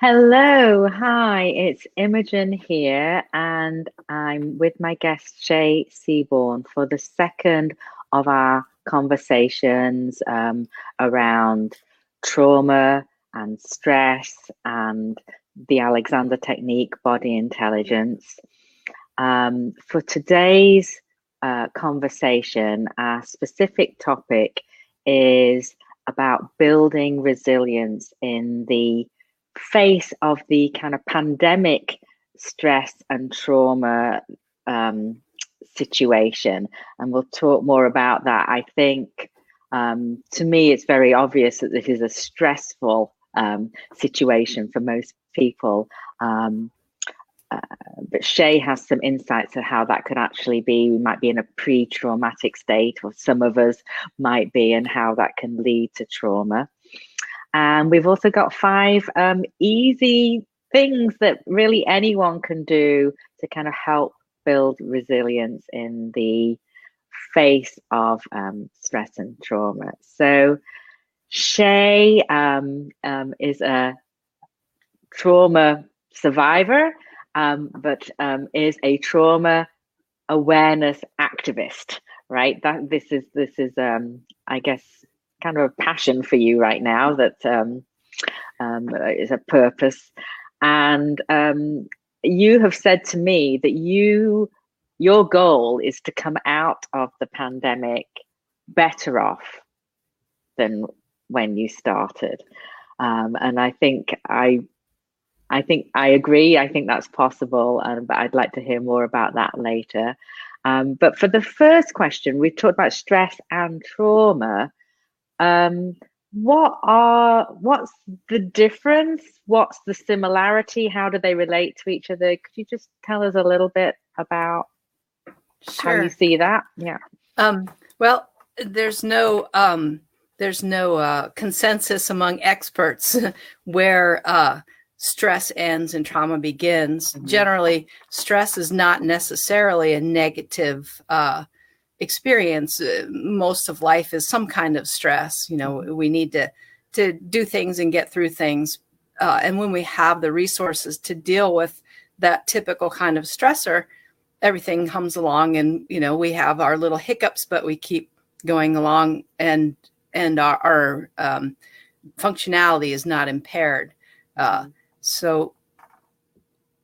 Hello, hi, it's Imogen here, and I'm with my guest Shay Seaborn for the second of our conversations um, around trauma and stress and the Alexander Technique, body intelligence. Um, for today's uh, conversation, our specific topic is about building resilience in the face of the kind of pandemic stress and trauma um, situation. And we'll talk more about that. I think um, to me, it's very obvious that this is a stressful um, situation for most people. Um, uh, but Shay has some insights of how that could actually be. We might be in a pre traumatic state, or some of us might be, and how that can lead to trauma. And we've also got five um, easy things that really anyone can do to kind of help build resilience in the face of um, stress and trauma. So, Shay um, um, is a trauma survivor, um, but um, is a trauma awareness activist. Right. That this is this is um, I guess kind of a passion for you right now that um, um, is a purpose. And um, you have said to me that you your goal is to come out of the pandemic better off than when you started. Um, and I think I I think I agree. I think that's possible, um, but I'd like to hear more about that later. Um, but for the first question, we talked about stress and trauma. Um, what are what's the difference? What's the similarity? How do they relate to each other? Could you just tell us a little bit about sure. how you see that? Yeah. Um, well, there's no um, there's no uh, consensus among experts where uh, stress ends and trauma begins. Mm-hmm. Generally, stress is not necessarily a negative uh, experience uh, most of life is some kind of stress you know mm-hmm. we need to to do things and get through things uh, and when we have the resources to deal with that typical kind of stressor everything comes along and you know we have our little hiccups but we keep going along and and our, our um, functionality is not impaired uh, mm-hmm. so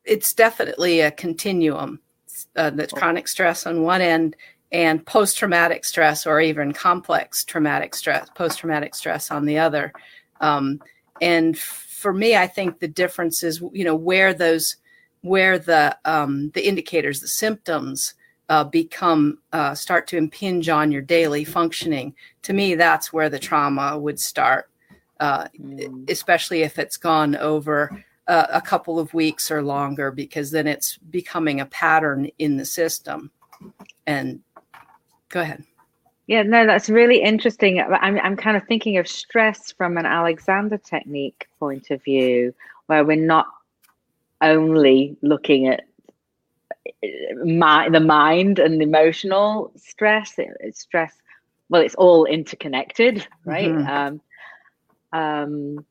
it's definitely a continuum uh, the chronic stress on one end and post traumatic stress or even complex traumatic stress, post traumatic stress on the other. Um, and for me, I think the difference is, you know, where those, where the um, the indicators, the symptoms uh, become uh, start to impinge on your daily functioning. To me, that's where the trauma would start, uh, mm. especially if it's gone over a, a couple of weeks or longer, because then it's becoming a pattern in the system, and Go ahead. Yeah, no, that's really interesting. I'm, I'm kind of thinking of stress from an Alexander technique point of view, where we're not only looking at uh, my, the mind and the emotional stress. It, it's stress. Well, it's all interconnected, right? Mm-hmm. Um, um,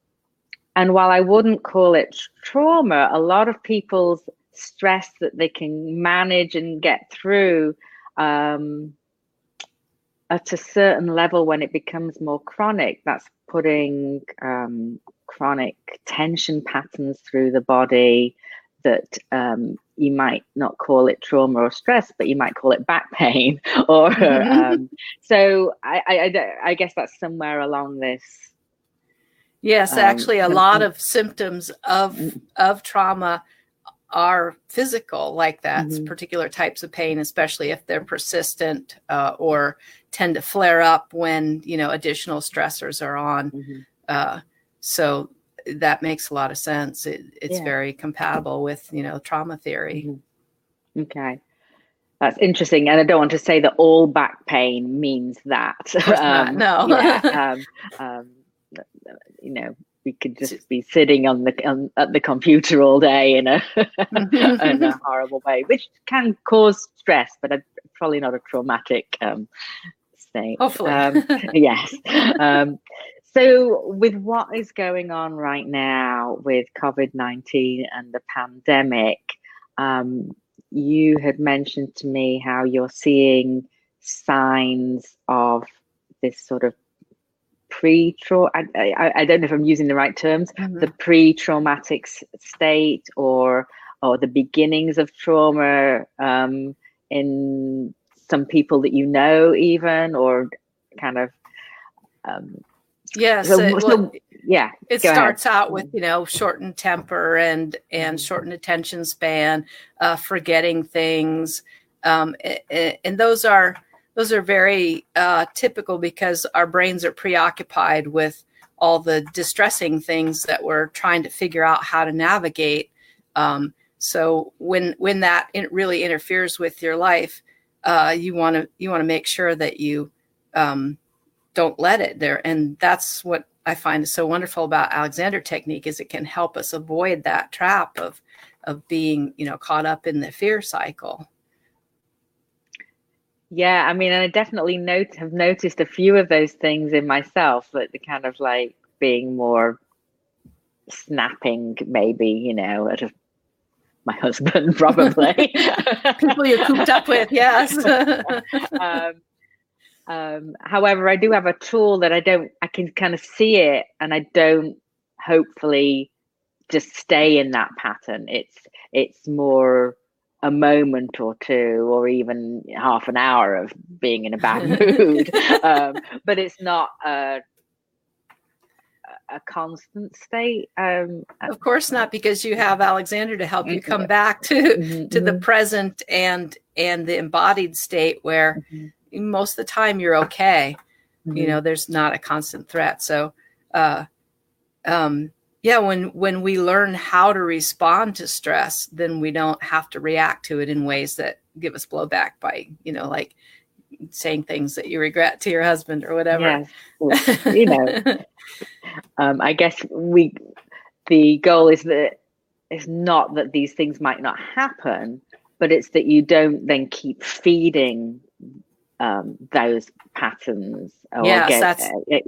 and while I wouldn't call it trauma, a lot of people's stress that they can manage and get through um, at a certain level when it becomes more chronic that's putting um, chronic tension patterns through the body that um, you might not call it trauma or stress, but you might call it back pain. or um, so I, I, I, guess that's somewhere along this. Yes, actually, a um, lot of symptoms of mm. of trauma are physical like that mm-hmm. particular types of pain especially if they're persistent uh, or tend to flare up when you know additional stressors are on mm-hmm. uh, so that makes a lot of sense it, it's yeah. very compatible with you know trauma theory mm-hmm. okay that's interesting and i don't want to say that all back pain means that um, no yeah, um, um, you know we could just be sitting on the on, at the computer all day in a in a horrible way, which can cause stress, but a, probably not a traumatic um, state. Hopefully, um, yes. Um, So, with what is going on right now with COVID 19 and the pandemic, um, you had mentioned to me how you're seeing signs of this sort of pre I, I, I, don't know if I'm using the right terms, mm-hmm. the pre traumatic state or or the beginnings of trauma um, in some people that you know, even or kind of. Um, yes. So, it, so, yeah. It starts ahead. out with you know shortened temper and and shortened attention span, uh, forgetting things, um, and, and those are those are very uh, typical because our brains are preoccupied with all the distressing things that we're trying to figure out how to navigate. Um, so when when that really interferes with your life, uh, you want to you want to make sure that you um, don't let it there. And that's what I find is so wonderful about Alexander technique is it can help us avoid that trap of of being you know caught up in the fear cycle. Yeah, I mean, I definitely note have noticed a few of those things in myself, that the kind of like being more snapping, maybe you know, at a, my husband probably people you're cooped up with, yes. um, um, however, I do have a tool that I don't, I can kind of see it, and I don't hopefully just stay in that pattern. It's it's more a moment or two or even half an hour of being in a bad mood um, but it's not a, a constant state um, of course not because you have alexander to help you come mm-hmm. back to mm-hmm. to the mm-hmm. present and and the embodied state where mm-hmm. most of the time you're okay mm-hmm. you know there's not a constant threat so uh um yeah when when we learn how to respond to stress then we don't have to react to it in ways that give us blowback by you know like saying things that you regret to your husband or whatever yes. you know um, i guess we the goal is that it's not that these things might not happen but it's that you don't then keep feeding um, those patterns. yes, get, that's uh,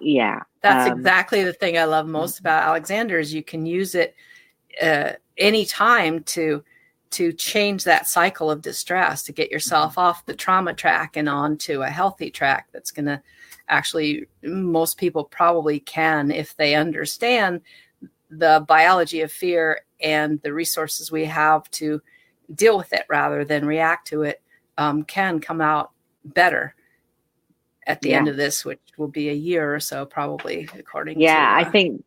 yeah. That's um, exactly the thing I love most about Alexander is you can use it uh, anytime to to change that cycle of distress to get yourself mm-hmm. off the trauma track and onto a healthy track that's going to actually most people probably can if they understand the biology of fear and the resources we have to deal with it rather than react to it um, can come out better at the yeah. end of this, which will be a year or so, probably, according yeah, to. Yeah, uh, I think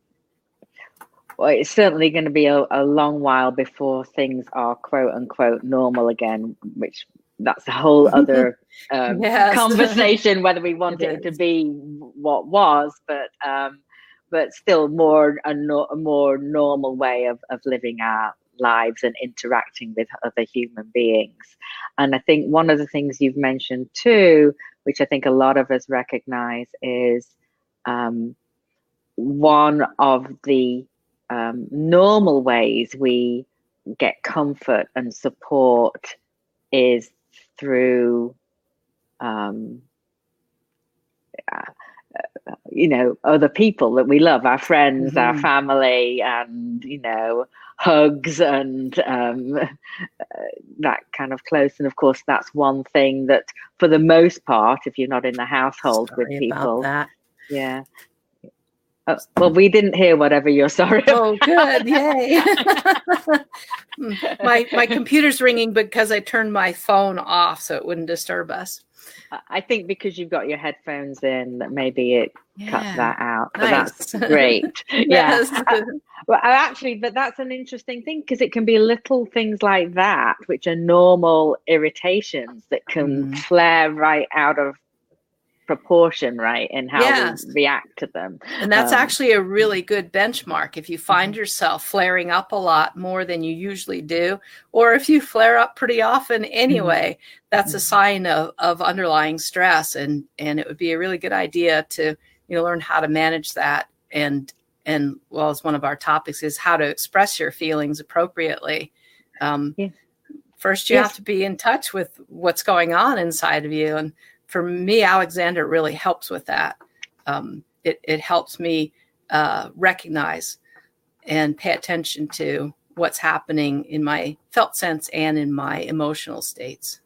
well, it's certainly going to be a, a, long while before things are quote unquote normal again, which that's a whole other um, yes. conversation whether we want it, it to be what was, but um, but still more a, no, a more normal way of, of living our lives and interacting with other human beings. And I think one of the things you've mentioned too, which I think a lot of us recognize, is um, one of the um, normal ways we get comfort and support is through um, uh, you know other people that we love our friends mm-hmm. our family and you know hugs and um, that kind of close and of course that's one thing that for the most part if you're not in the household sorry with people yeah oh, well, we didn't hear whatever you're sorry. Oh, good! Yay! my my computer's ringing because I turned my phone off so it wouldn't disturb us. I think because you've got your headphones in, that maybe it yeah. cuts that out. Nice. that's great. yeah. Uh, well, actually, but that's an interesting thing because it can be little things like that, which are normal irritations that can mm. flare right out of proportion, right, in how yes. we react to them. And that's um, actually a really good benchmark. If you find mm-hmm. yourself flaring up a lot more than you usually do, or if you flare up pretty often anyway, mm-hmm. that's a mm-hmm. sign of, of underlying stress. And and it would be a really good idea to you know learn how to manage that and and well as one of our topics is how to express your feelings appropriately. Um, yeah. First, you yes. have to be in touch with what's going on inside of you, and for me, Alexander really helps with that. Um, it, it helps me uh, recognize and pay attention to what's happening in my felt sense and in my emotional states.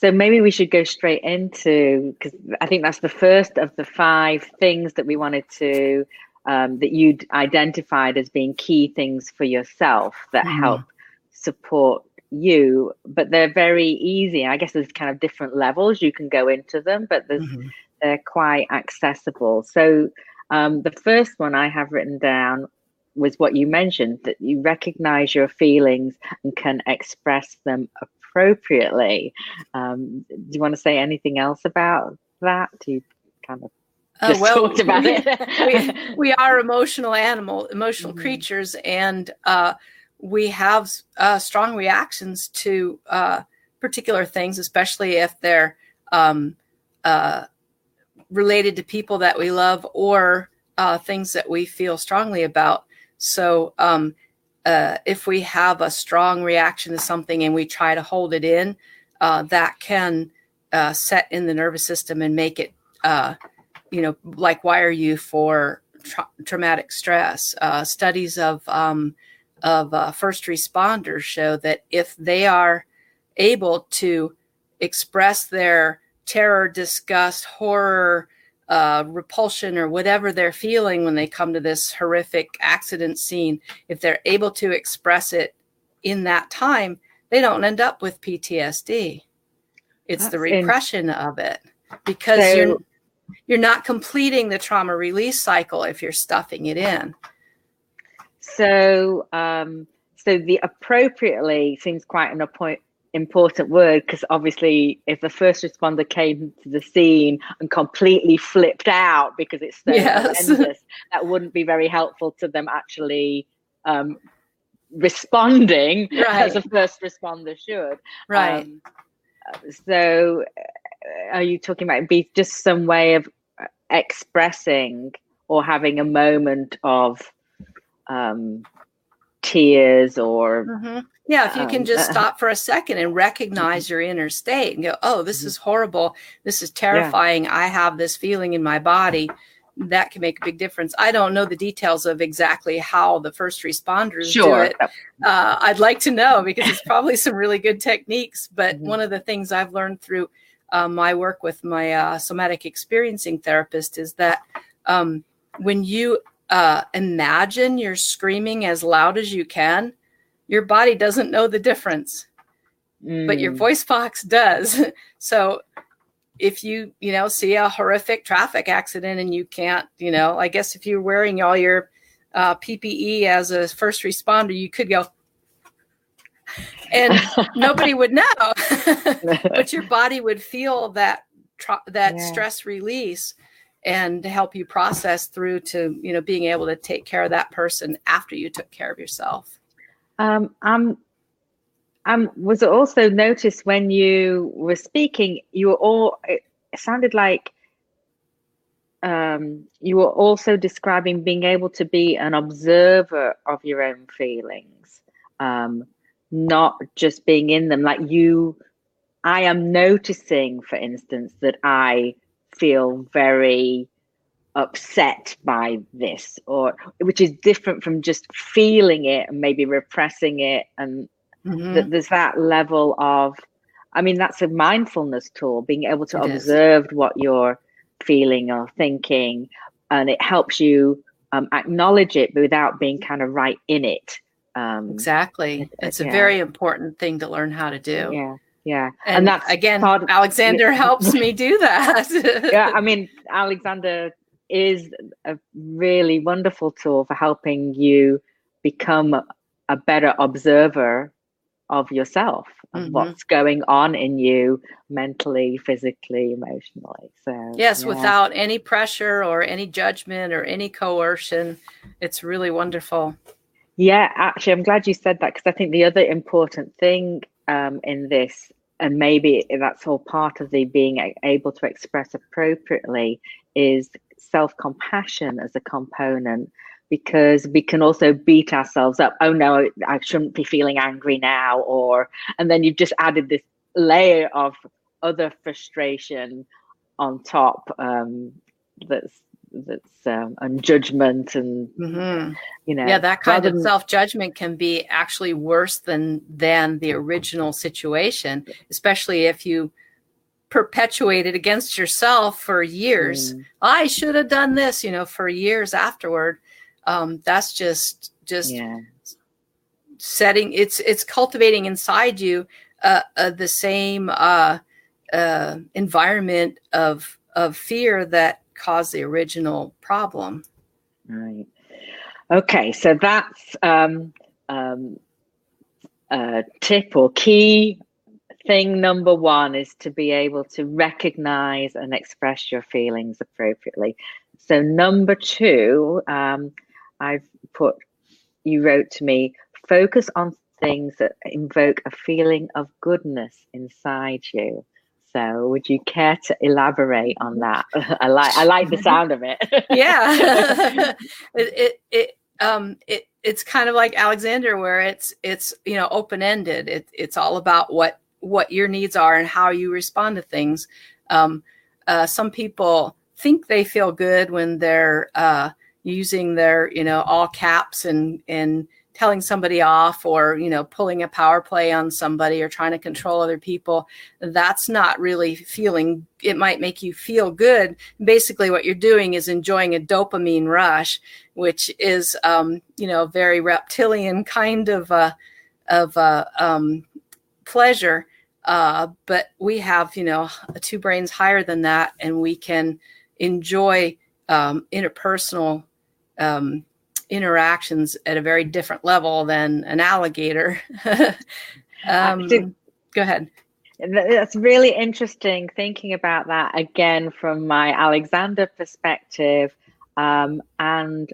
So maybe we should go straight into because I think that's the first of the five things that we wanted to um, that you'd identified as being key things for yourself that mm. help support you. But they're very easy. I guess there's kind of different levels you can go into them, but mm-hmm. they're quite accessible. So um, the first one I have written down was what you mentioned that you recognize your feelings and can express them appropriately. Um, do you want to say anything else about that? You kind of uh, just uh, well, talked about we, it. we, we, are emotional animal, emotional mm-hmm. creatures, and uh, we have uh, strong reactions to uh, particular things, especially if they're um, uh, related to people that we love or things that we feel strongly about. So, um, uh, if we have a strong reaction to something and we try to hold it in, uh, that can uh, set in the nervous system and make it, uh, you know, like wire you for tra- traumatic stress. Uh, studies of um, of first responders show that if they are able to express their terror, disgust, horror, uh, repulsion or whatever they're feeling when they come to this horrific accident scene, if they're able to express it in that time, they don't end up with PTSD. It's That's the repression of it because so, you're you're not completing the trauma release cycle if you're stuffing it in. So, um, so the appropriately seems quite an appoint, important word because obviously if the first responder came to the scene and completely flipped out because it's so yes. horrendous, that wouldn't be very helpful to them actually um, responding right. as a first responder should. Right. Um, so uh, are you talking about be just some way of expressing or having a moment of um, tears or mm-hmm. yeah if you can just um, stop for a second and recognize mm-hmm. your inner state and go oh this is horrible this is terrifying yeah. i have this feeling in my body that can make a big difference i don't know the details of exactly how the first responders sure. do it uh, i'd like to know because it's probably some really good techniques but mm-hmm. one of the things i've learned through uh, my work with my uh, somatic experiencing therapist is that um, when you uh, imagine you're screaming as loud as you can, your body doesn't know the difference, mm. but your mm. voice box does. so if you, you know, see a horrific traffic accident and you can't, you know, I guess if you're wearing all your uh, PPE as a first responder, you could go, and nobody would know, but your body would feel that that yeah. stress release and help you process through to you know being able to take care of that person after you took care of yourself. Um i'm um was also noticed when you were speaking you were all it sounded like um you were also describing being able to be an observer of your own feelings um not just being in them. Like you i am noticing for instance that i feel very upset by this or which is different from just feeling it and maybe repressing it and mm-hmm. th- there's that level of i mean that's a mindfulness tool being able to it observe is. what you're feeling or thinking and it helps you um, acknowledge it but without being kind of right in it um, exactly it's yeah. a very important thing to learn how to do yeah yeah. And, and that's again of, alexander helps me do that. Yeah i mean alexander is a really wonderful tool for helping you become a better observer of yourself and mm-hmm. what's going on in you mentally physically emotionally. So yes yeah. without any pressure or any judgment or any coercion it's really wonderful. Yeah actually i'm glad you said that because i think the other important thing um, in this and maybe that's all part of the being able to express appropriately is self-compassion as a component because we can also beat ourselves up. Oh no i shouldn't be feeling angry now or and then you've just added this layer of other frustration on top um, that's that's um, and judgment and Mhm. you know yeah that kind of than- self-judgment can be actually worse than than the original situation especially if you perpetuate it against yourself for years. Mm, i should have done this you know for years afterward. Um, that's just just yeah. setting it's it's cultivating inside you uh, uh, the same uh, uh, environment of of fear that caused the original problem Right. Okay, so that's um, um, a tip or key thing number one is to be able to recognize and express your feelings appropriately. So, number two, um, I've put, you wrote to me, focus on things that invoke a feeling of goodness inside you. So, would you care to elaborate on that? I like I like the sound of it. yeah it, it it um it it's kind of like alexander where it's it's you know open ended it, it's all about what what your needs are and how you respond to things um uh, some people think they feel good when they're uh using their you know all caps and and telling somebody off or you know pulling a power play on somebody or trying to control other people that's not really feeling it might make you feel good. Basically what you're doing is enjoying a dopamine rush which is um, you know very reptilian kind of uh, of uh, um, pleasure. Uh, but we have you know two brains higher than that and we can enjoy um, interpersonal um, interactions at a very different level than an alligator um, go ahead That's really interesting thinking about that again from my Alexander perspective. Um, and,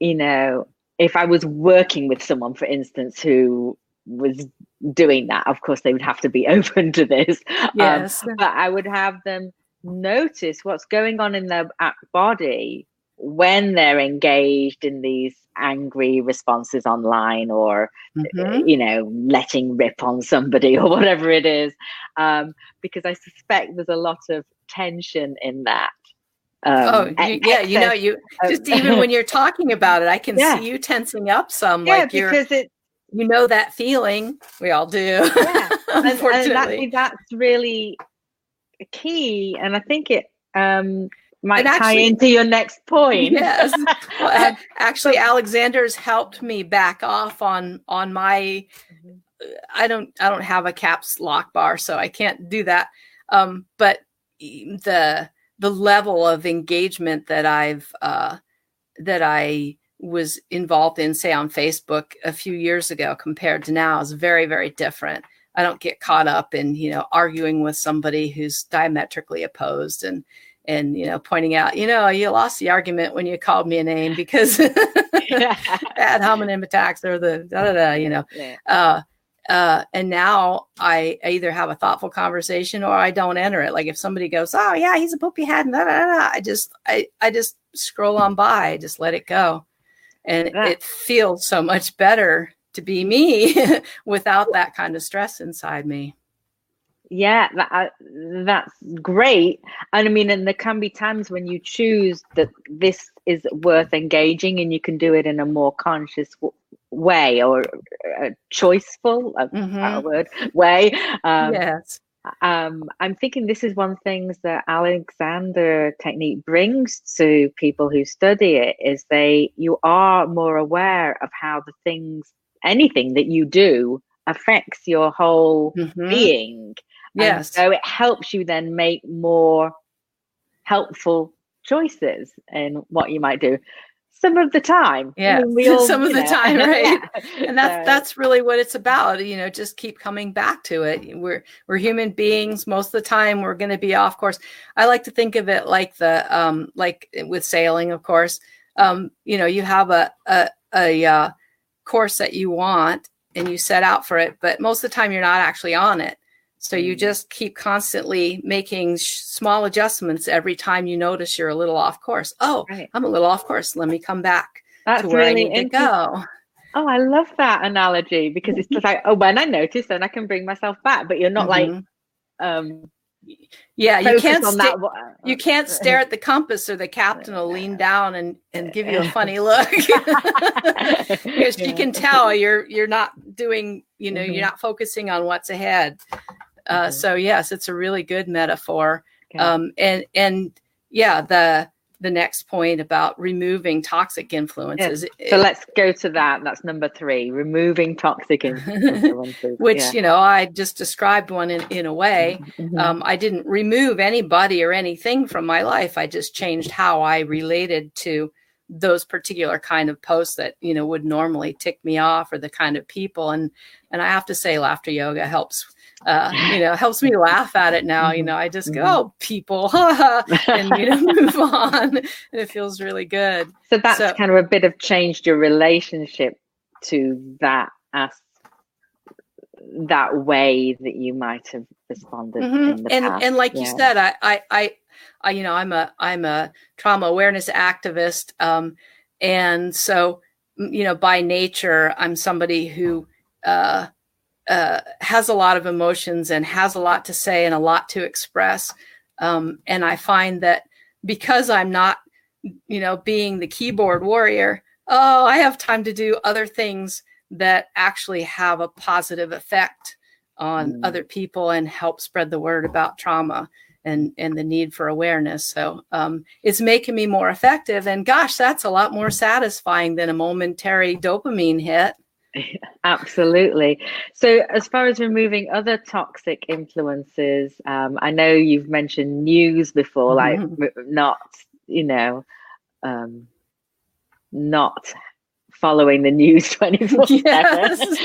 you know, if I was working with someone, for instance, who was doing that, of course, they would have to be open to this. Um, yes but I would have them notice what's going on in their body when they're engaged in these angry responses online or Mhm. you know, letting rip on somebody or whatever it is, um, because I suspect there's a lot of tension in that. Um, oh you, yeah you know you just even when you're talking about it i can Yeah. see you tensing up some yeah, like you're because it, you know that feeling we all do yeah, and, and unfortunately that, that's really key, and I think it um, might And tie into your next point. yes. Well, actually alexander's helped me back off on on my i don't i don't have a caps lock bar so i can't do that. Um but the the level of engagement that i've uh that i was involved in say on facebook a few years ago compared to now is very very different. I don't get caught up in you know arguing with somebody who's diametrically opposed and and you know pointing out you know you lost the argument when you called me a name because ad hominem attacks or the da da da you know. Yeah. uh uh and now I either have a thoughtful conversation or I don't enter it. Like if somebody goes oh yeah he's a poopy head and da, da, da, da, I just I I just scroll on by I just let it go. And That- it feels so much better to be me without that kind of stress inside me Yeah, that, uh, that's great. And I mean, and there can be times when you choose that this is worth engaging and you can do it in a more conscious w- way or a choiceful, uh, Mhm. a word, way. Um, yes um, I'm thinking this is one of the things that Alexander technique brings to people who study it is they you are more aware of how the things anything that you do affects your whole Mhm. being. And yes so it helps you then make more helpful choices in what you might do. Some of the time. I Yeah, mean, all, some of the know, time, right? yeah. and that's So, that's really what it's about you know just keep coming back to it we're we're human beings most of the time we're going to be off course i like to think of it like the um like with sailing of course um you know you have a a, a uh, course that you want and you set out for it but most of the time you're not actually on it so you Mm. just keep constantly making sh- small adjustments every time you notice you're a little off course oh Right. i'm a little off course let me come back That's to where i really need to go Oh, I love that analogy because it's just like, oh, when I notice, then I can bring myself back. But you're not like Mhm. um yeah, you can't sta- you can't stare at the compass, or the captain will lean down and, and give you a funny look because she can tell you're you're not doing you know mm-hmm. you're not focusing on what's ahead. Uh, mm-hmm. So yes, it's a really good metaphor, okay. um, and and yeah, the the next point about removing toxic influences. Yeah. So let's go to that. That's number three, removing toxic influences. Which, yeah. you know, I just described one in, in a way. Mm-hmm. Um, I didn't remove anybody or anything from my life. I just changed how I related to those particular kind of posts that, you know, would normally tick me off or the kind of people. And, and I have to say laughter yoga helps uh, you know, helps me laugh at it now. You mm-hmm. know, I just go, mm-hmm. oh, people, and you know, move on. And it feels really good. So that's so, kind of a bit of changed your relationship to that as that way that you might have responded mm-hmm. and past. and like yeah. you said, I, I, I, I, you know, I'm a I'm a trauma awareness activist, um, and so you know, by nature, I'm somebody who. Uh, uh, has a lot of emotions and has a lot to say and a lot to express. Um, and I find that because I'm not, you know, being the keyboard warrior, oh, I have time to do other things that actually have a positive effect on mm. other people and help spread the word about trauma and and the need for awareness. So um, it's making me more effective. And gosh, that's a lot more satisfying than a momentary dopamine hit. Absolutely. So, as far as removing other toxic influences, um, I know you've mentioned news before, like mm-hmm. not, you know, um, not following the news 24 yes.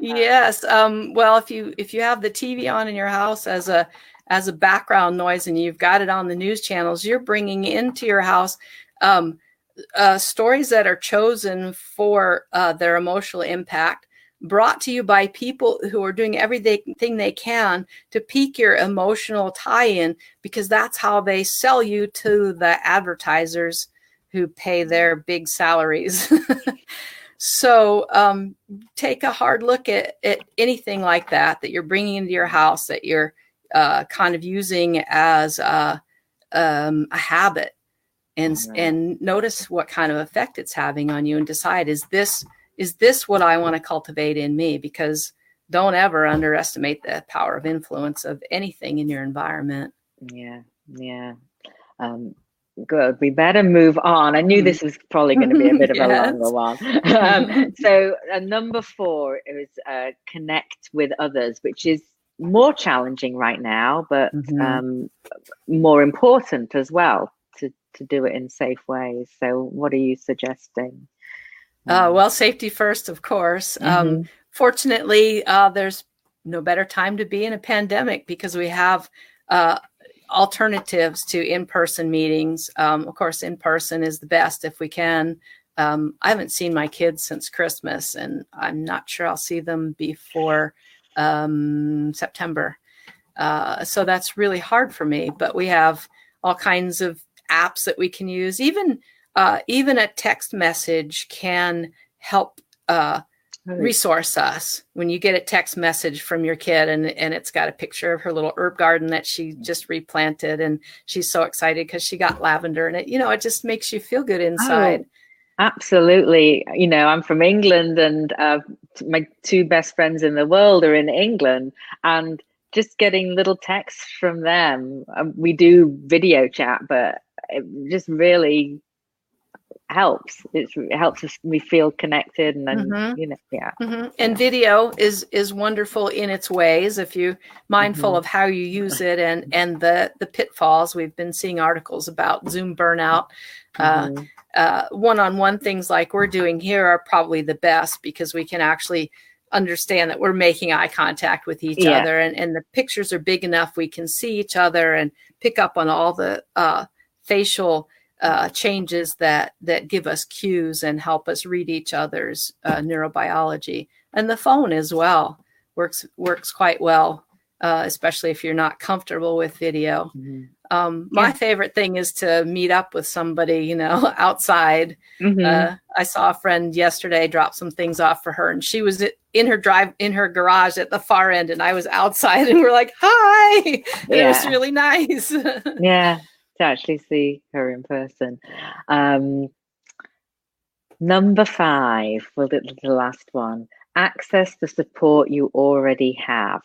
yes um, well if you if you have the tv on in your house as a as a background noise and you've got it on the news channels you're bringing into your house um, uh, stories that are chosen for uh, their emotional impact brought to you by people who are doing everything they can to pique your emotional tie-in because that's how they sell you to the advertisers who pay their big salaries. So um, take a hard look at, at, anything like that that you're bringing into your house that you're uh, kind of using as a, um, a habit and right. and notice what kind of effect it's having on you and decide is this is this what I want to cultivate in me because don't ever underestimate the power of influence of anything in your environment. Yeah, yeah. Um, good. We better move on. I knew mm-hmm. this was probably going to be a bit of yes. a longer one. Um, so, uh, number four is uh, connect with others, which is more challenging right now, but mm-hmm. um, more important as well to do it in safe ways. So, what are you suggesting? Uh, um, well, safety first, of course. Um, mm-hmm. Um, fortunately, uh, there's no better time to be in a pandemic because we have uh, alternatives to in-person meetings. Um, of course, in person is the best if we can. Um, I haven't seen my kids since Christmas, and I'm not sure I'll see them before um, September. Uh, so that's really hard for me. But we have all kinds of apps that we can use. Even uh, even a text message can help uh, resource us. When you get a text message from your kid and and it's got a picture of her little herb garden that she just replanted, and she's so excited because she got lavender in it. You know, it just makes you feel good inside. Oh. Absolutely. You know, I'm from England and uh, my two best friends in the world are in England. And just getting little texts from them, um, we do video chat, but it just really helps it's, it helps us we feel connected and then mm-hmm. you know yeah mm-hmm. and yeah. video is is wonderful in its ways if you mindful mm-hmm. of how you use it and and the the pitfalls we've been seeing articles about zoom burnout uh, mm-hmm. uh, one-on-one things like we're doing here are probably the best because we can actually understand that we're making eye contact with each yeah. other and, and the pictures are big enough we can see each other and pick up on all the uh, facial uh, changes that that give us cues and help us read each other's uh, neurobiology. And the phone as well works works quite well, uh, especially if you're not comfortable with video. Mm-hmm. Um, my yeah. favorite thing is to meet up with somebody, you know, outside. Mm-hmm. Uh, I saw a friend yesterday drop some things off for her, and she was in her drive in her garage at the far end and I was outside and we're like, hi. Yeah. It was really nice. yeah, to actually see her in person. Um, number five, well, the, the last one access the support you already have.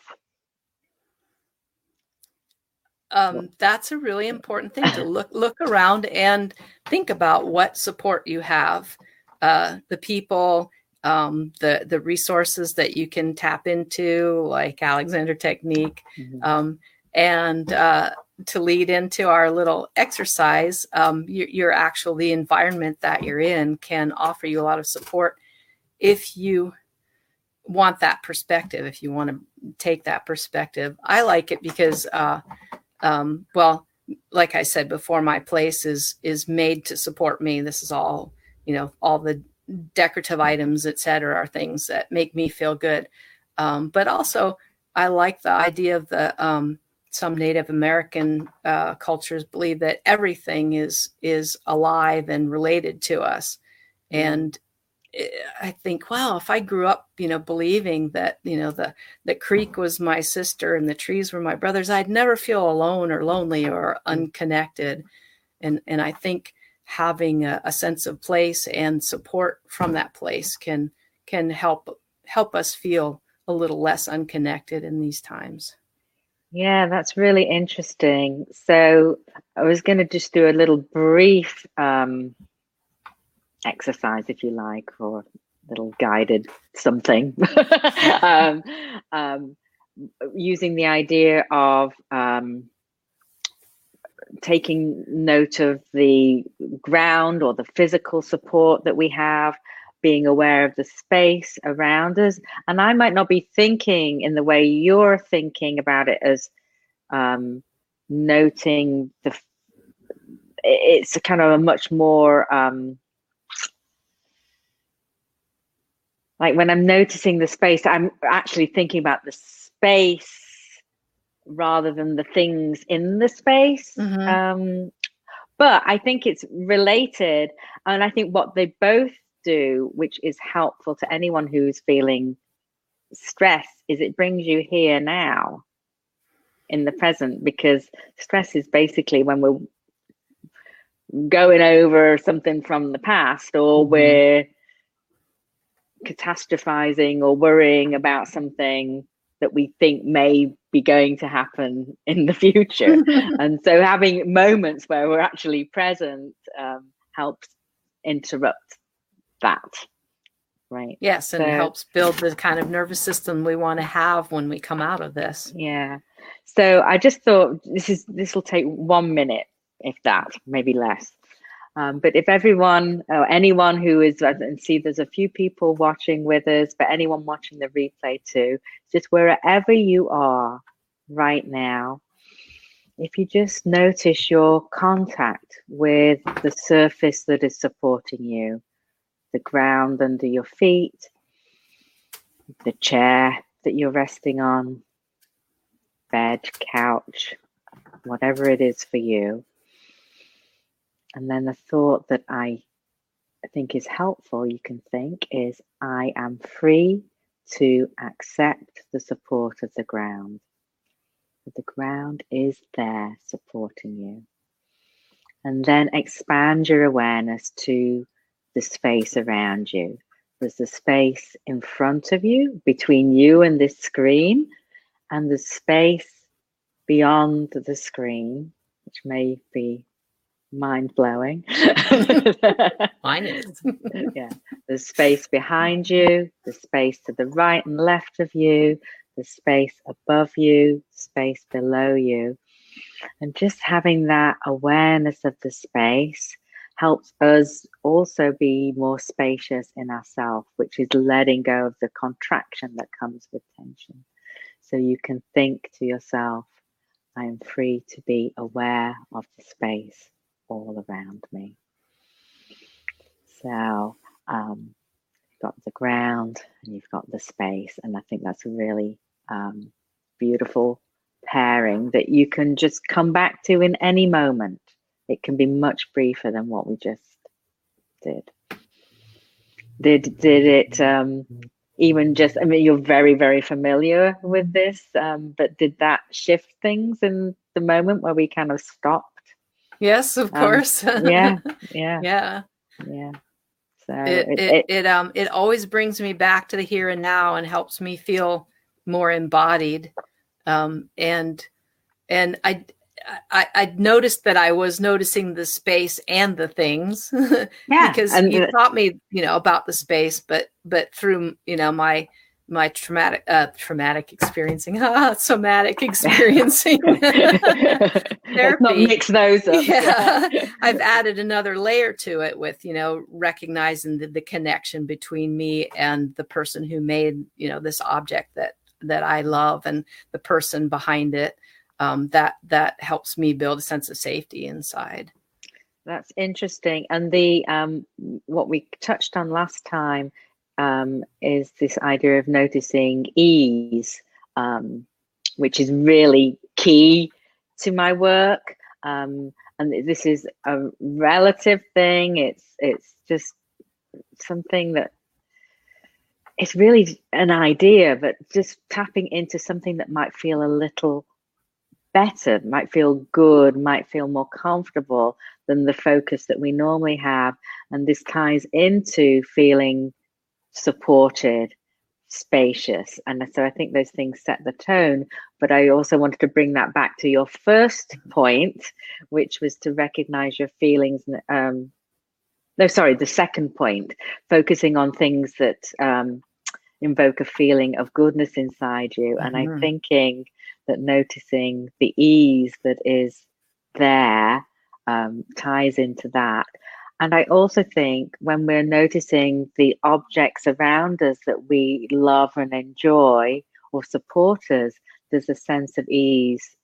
Um, that's a really important thing to look look around and think about what support you have, uh, the people, um, the the resources that you can tap into, like Alexander Technique, mm-hmm. um, and uh, to lead into our little exercise, um, your, your actual the environment that you're in can offer you a lot of support if you want that perspective. If you want to take that perspective, I like it because, uh, um, well, like I said before, my place is is made to support me. This is all you know, all the decorative items, etc., are things that make me feel good. Um, but also, I like the idea of the um, some Native American uh, cultures believe that everything is is alive and related to us, and eh, I think, wow, if I grew up, you know, believing that, you know, the the creek was my sister and the trees were my brothers, I'd never feel alone or lonely or unconnected. And and I think having a, a, sense of place and support from that place can can help help us feel a little less unconnected in these times. Yeah, that's really interesting. So I was going to just do a little brief um, exercise, if you like, or little guided something, um, um, using the idea of um, taking note of the ground or the physical support that we have, being aware of the space around us. And I might not be thinking in the way you're thinking about it as um, noting the, it's a kind of a much more, um, like when I'm noticing the space, I'm actually thinking about the space rather than the things in the space. Mm-hmm. Um, but I think it's related. And I think what they both do, which is helpful to anyone who's feeling stress, is it brings you here now in the present because stress is basically when we're going over something from the past or mm-hmm. we're catastrophizing or worrying about something that we think may be going to happen in the future. and so having moments where we're actually present um, helps interrupt that. Right. Yes, and so, it helps build the kind of nervous system we want to have when we come out of this. Yeah. So I just thought this is this will take one minute, if that, maybe less. Um, but if everyone or anyone who is, and see, there's a few people watching with us, but anyone watching the replay too, just wherever you are right now, if you just notice your contact with the surface that is supporting you, the ground under your feet, the chair that you're resting on, bed, couch, whatever it is for you and then the thought that I think is helpful, you can think, is I am free to accept the support of the ground. The ground is there supporting you. And then expand your awareness to the space around you. There's the space in front of you, between you and this screen, and the space beyond the screen, which may be mind blowing. Mine is. yeah. The space behind you, the space to the right and left of you, the space above you, space below you. And just having that awareness of the space helps us also be more spacious in ourselves, which is letting go of the contraction that comes with tension. So you can think to yourself, I am free to be aware of the space all around me. So um, you've got the ground and you've got the space, and I think that's a really um, beautiful pairing that you can just come back to in any moment. It can be much briefer than what we just did. Did did it um, even just, I mean, you're very, very familiar with this, um, but did that shift things in the moment where we kind of stopped? Yes, of Um, course. Yeah, yeah, yeah. yeah. So It, it, it, it, it, um it always brings me back to the here and now and helps me feel more embodied. Um and and I I, I noticed that I was noticing the space and the things yeah, because and you taught me, you know, about the space, but but through you know my my traumatic uh traumatic experiencing somatic experiencing Let's not therapy. mix those up. Yeah. I've added another layer to it with, you know, recognizing the, the connection between me and the person who made, you know, this object that that I love and the person behind it. Um, that that helps me build a sense of safety inside. That's interesting. And the um, what we touched on last time um, is this idea of noticing ease, um, which is really key to my work. Um, and this is a relative thing. It's it's just something that it's really an idea, but just tapping into something that might feel a little better, might feel good, might feel more comfortable than the focus that we normally have. And this ties into feeling supported, spacious. And so I think those things set the tone. But I also wanted to bring that back to your first point, which was to recognize your feelings. Um, no, sorry, the second point, focusing on things that um, invoke a feeling of goodness inside you. And I'm Mhm. thinking that noticing the ease that is there um, ties into that. And I also think when we're noticing the objects around us that we love and enjoy or support us, there's a sense of ease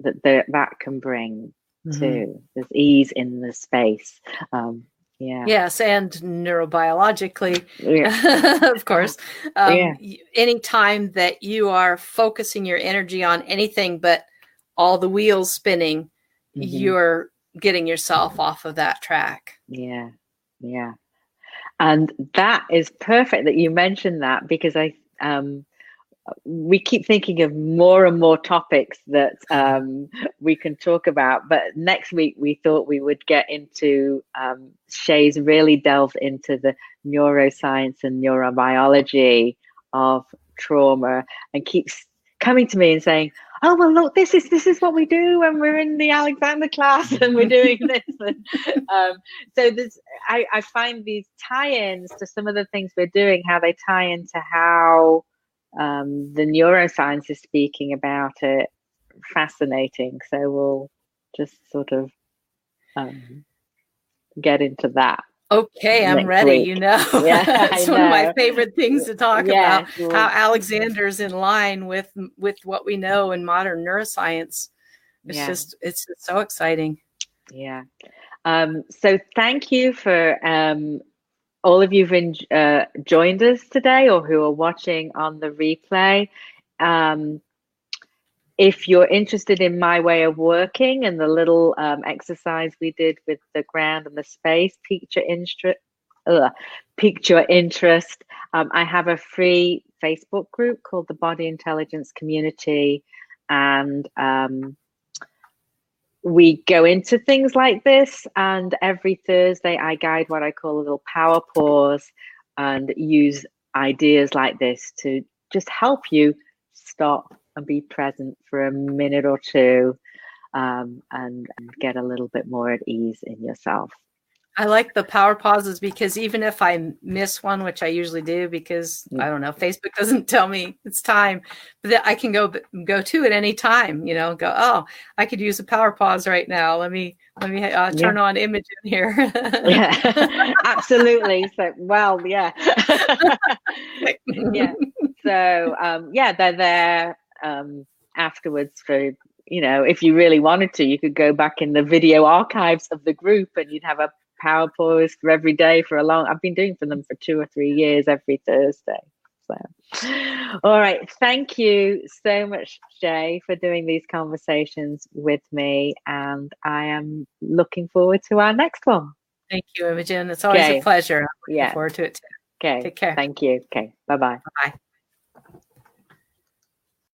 that the, that can bring Mm-hmm. too. There's ease in the space. Um, yeah. Yes, and neurobiologically, Yeah. of course. Um, Yeah. y- Anytime that you are focusing your energy on anything but all the wheels spinning, Mhm. you're getting yourself off of that track. Yeah, yeah. And that is perfect that you mentioned that because I um we keep thinking of more and more topics that um we can talk about. But next week we thought we would get into um Shay's really delved into the neuroscience and neurobiology of trauma and keeps coming to me and saying, oh well look this is this is what we do when we're in the alexander class and we're doing this um, so there's I, I find these tie-ins to some of the things we're doing how they tie into how um, the neuroscience is speaking about it fascinating so we'll just sort of um, get into that Okay, I'm ready. week. You know, Yeah, it's I one of my favorite things to talk Yeah, about. well- How Alexander's in line with with what we know in modern neuroscience. It's Yeah. just it's just so exciting. Yeah. Um, so thank you for um, all of you who've uh, joined us today or who are watching on the replay. Um, if you're interested in my way of working and the little um, exercise we did with the ground and the space, piqued your interest. Um, I have a free Facebook group called the Body Intelligence Community, and um, we go into things like this and every thursday i guide what i call a little power pause and use ideas like this to just help you stop and be present for a minute or two um, and, and get a little bit more at ease in yourself I like the power pauses because even if I miss one, which I usually do, because Mm. I don't know, Facebook doesn't tell me it's time, but I can go go to at any time. You know, go. Oh, I could use a power pause right now. Let me let me uh, turn on Imogen here. yeah absolutely so well yeah yeah so um yeah they're there um afterwards for you know if you really wanted to you could go back in the video archives of the group and you'd have a power pause for every day for a long i've been doing for them for two or three years every thursday so all right thank you so much jay for doing these conversations with me and i am looking forward to our next one Thank you, Imogen. It's always Okay. a pleasure. I'm looking Yeah. forward to it too. Okay. Take care. Thank you. Okay. Bye bye. Bye.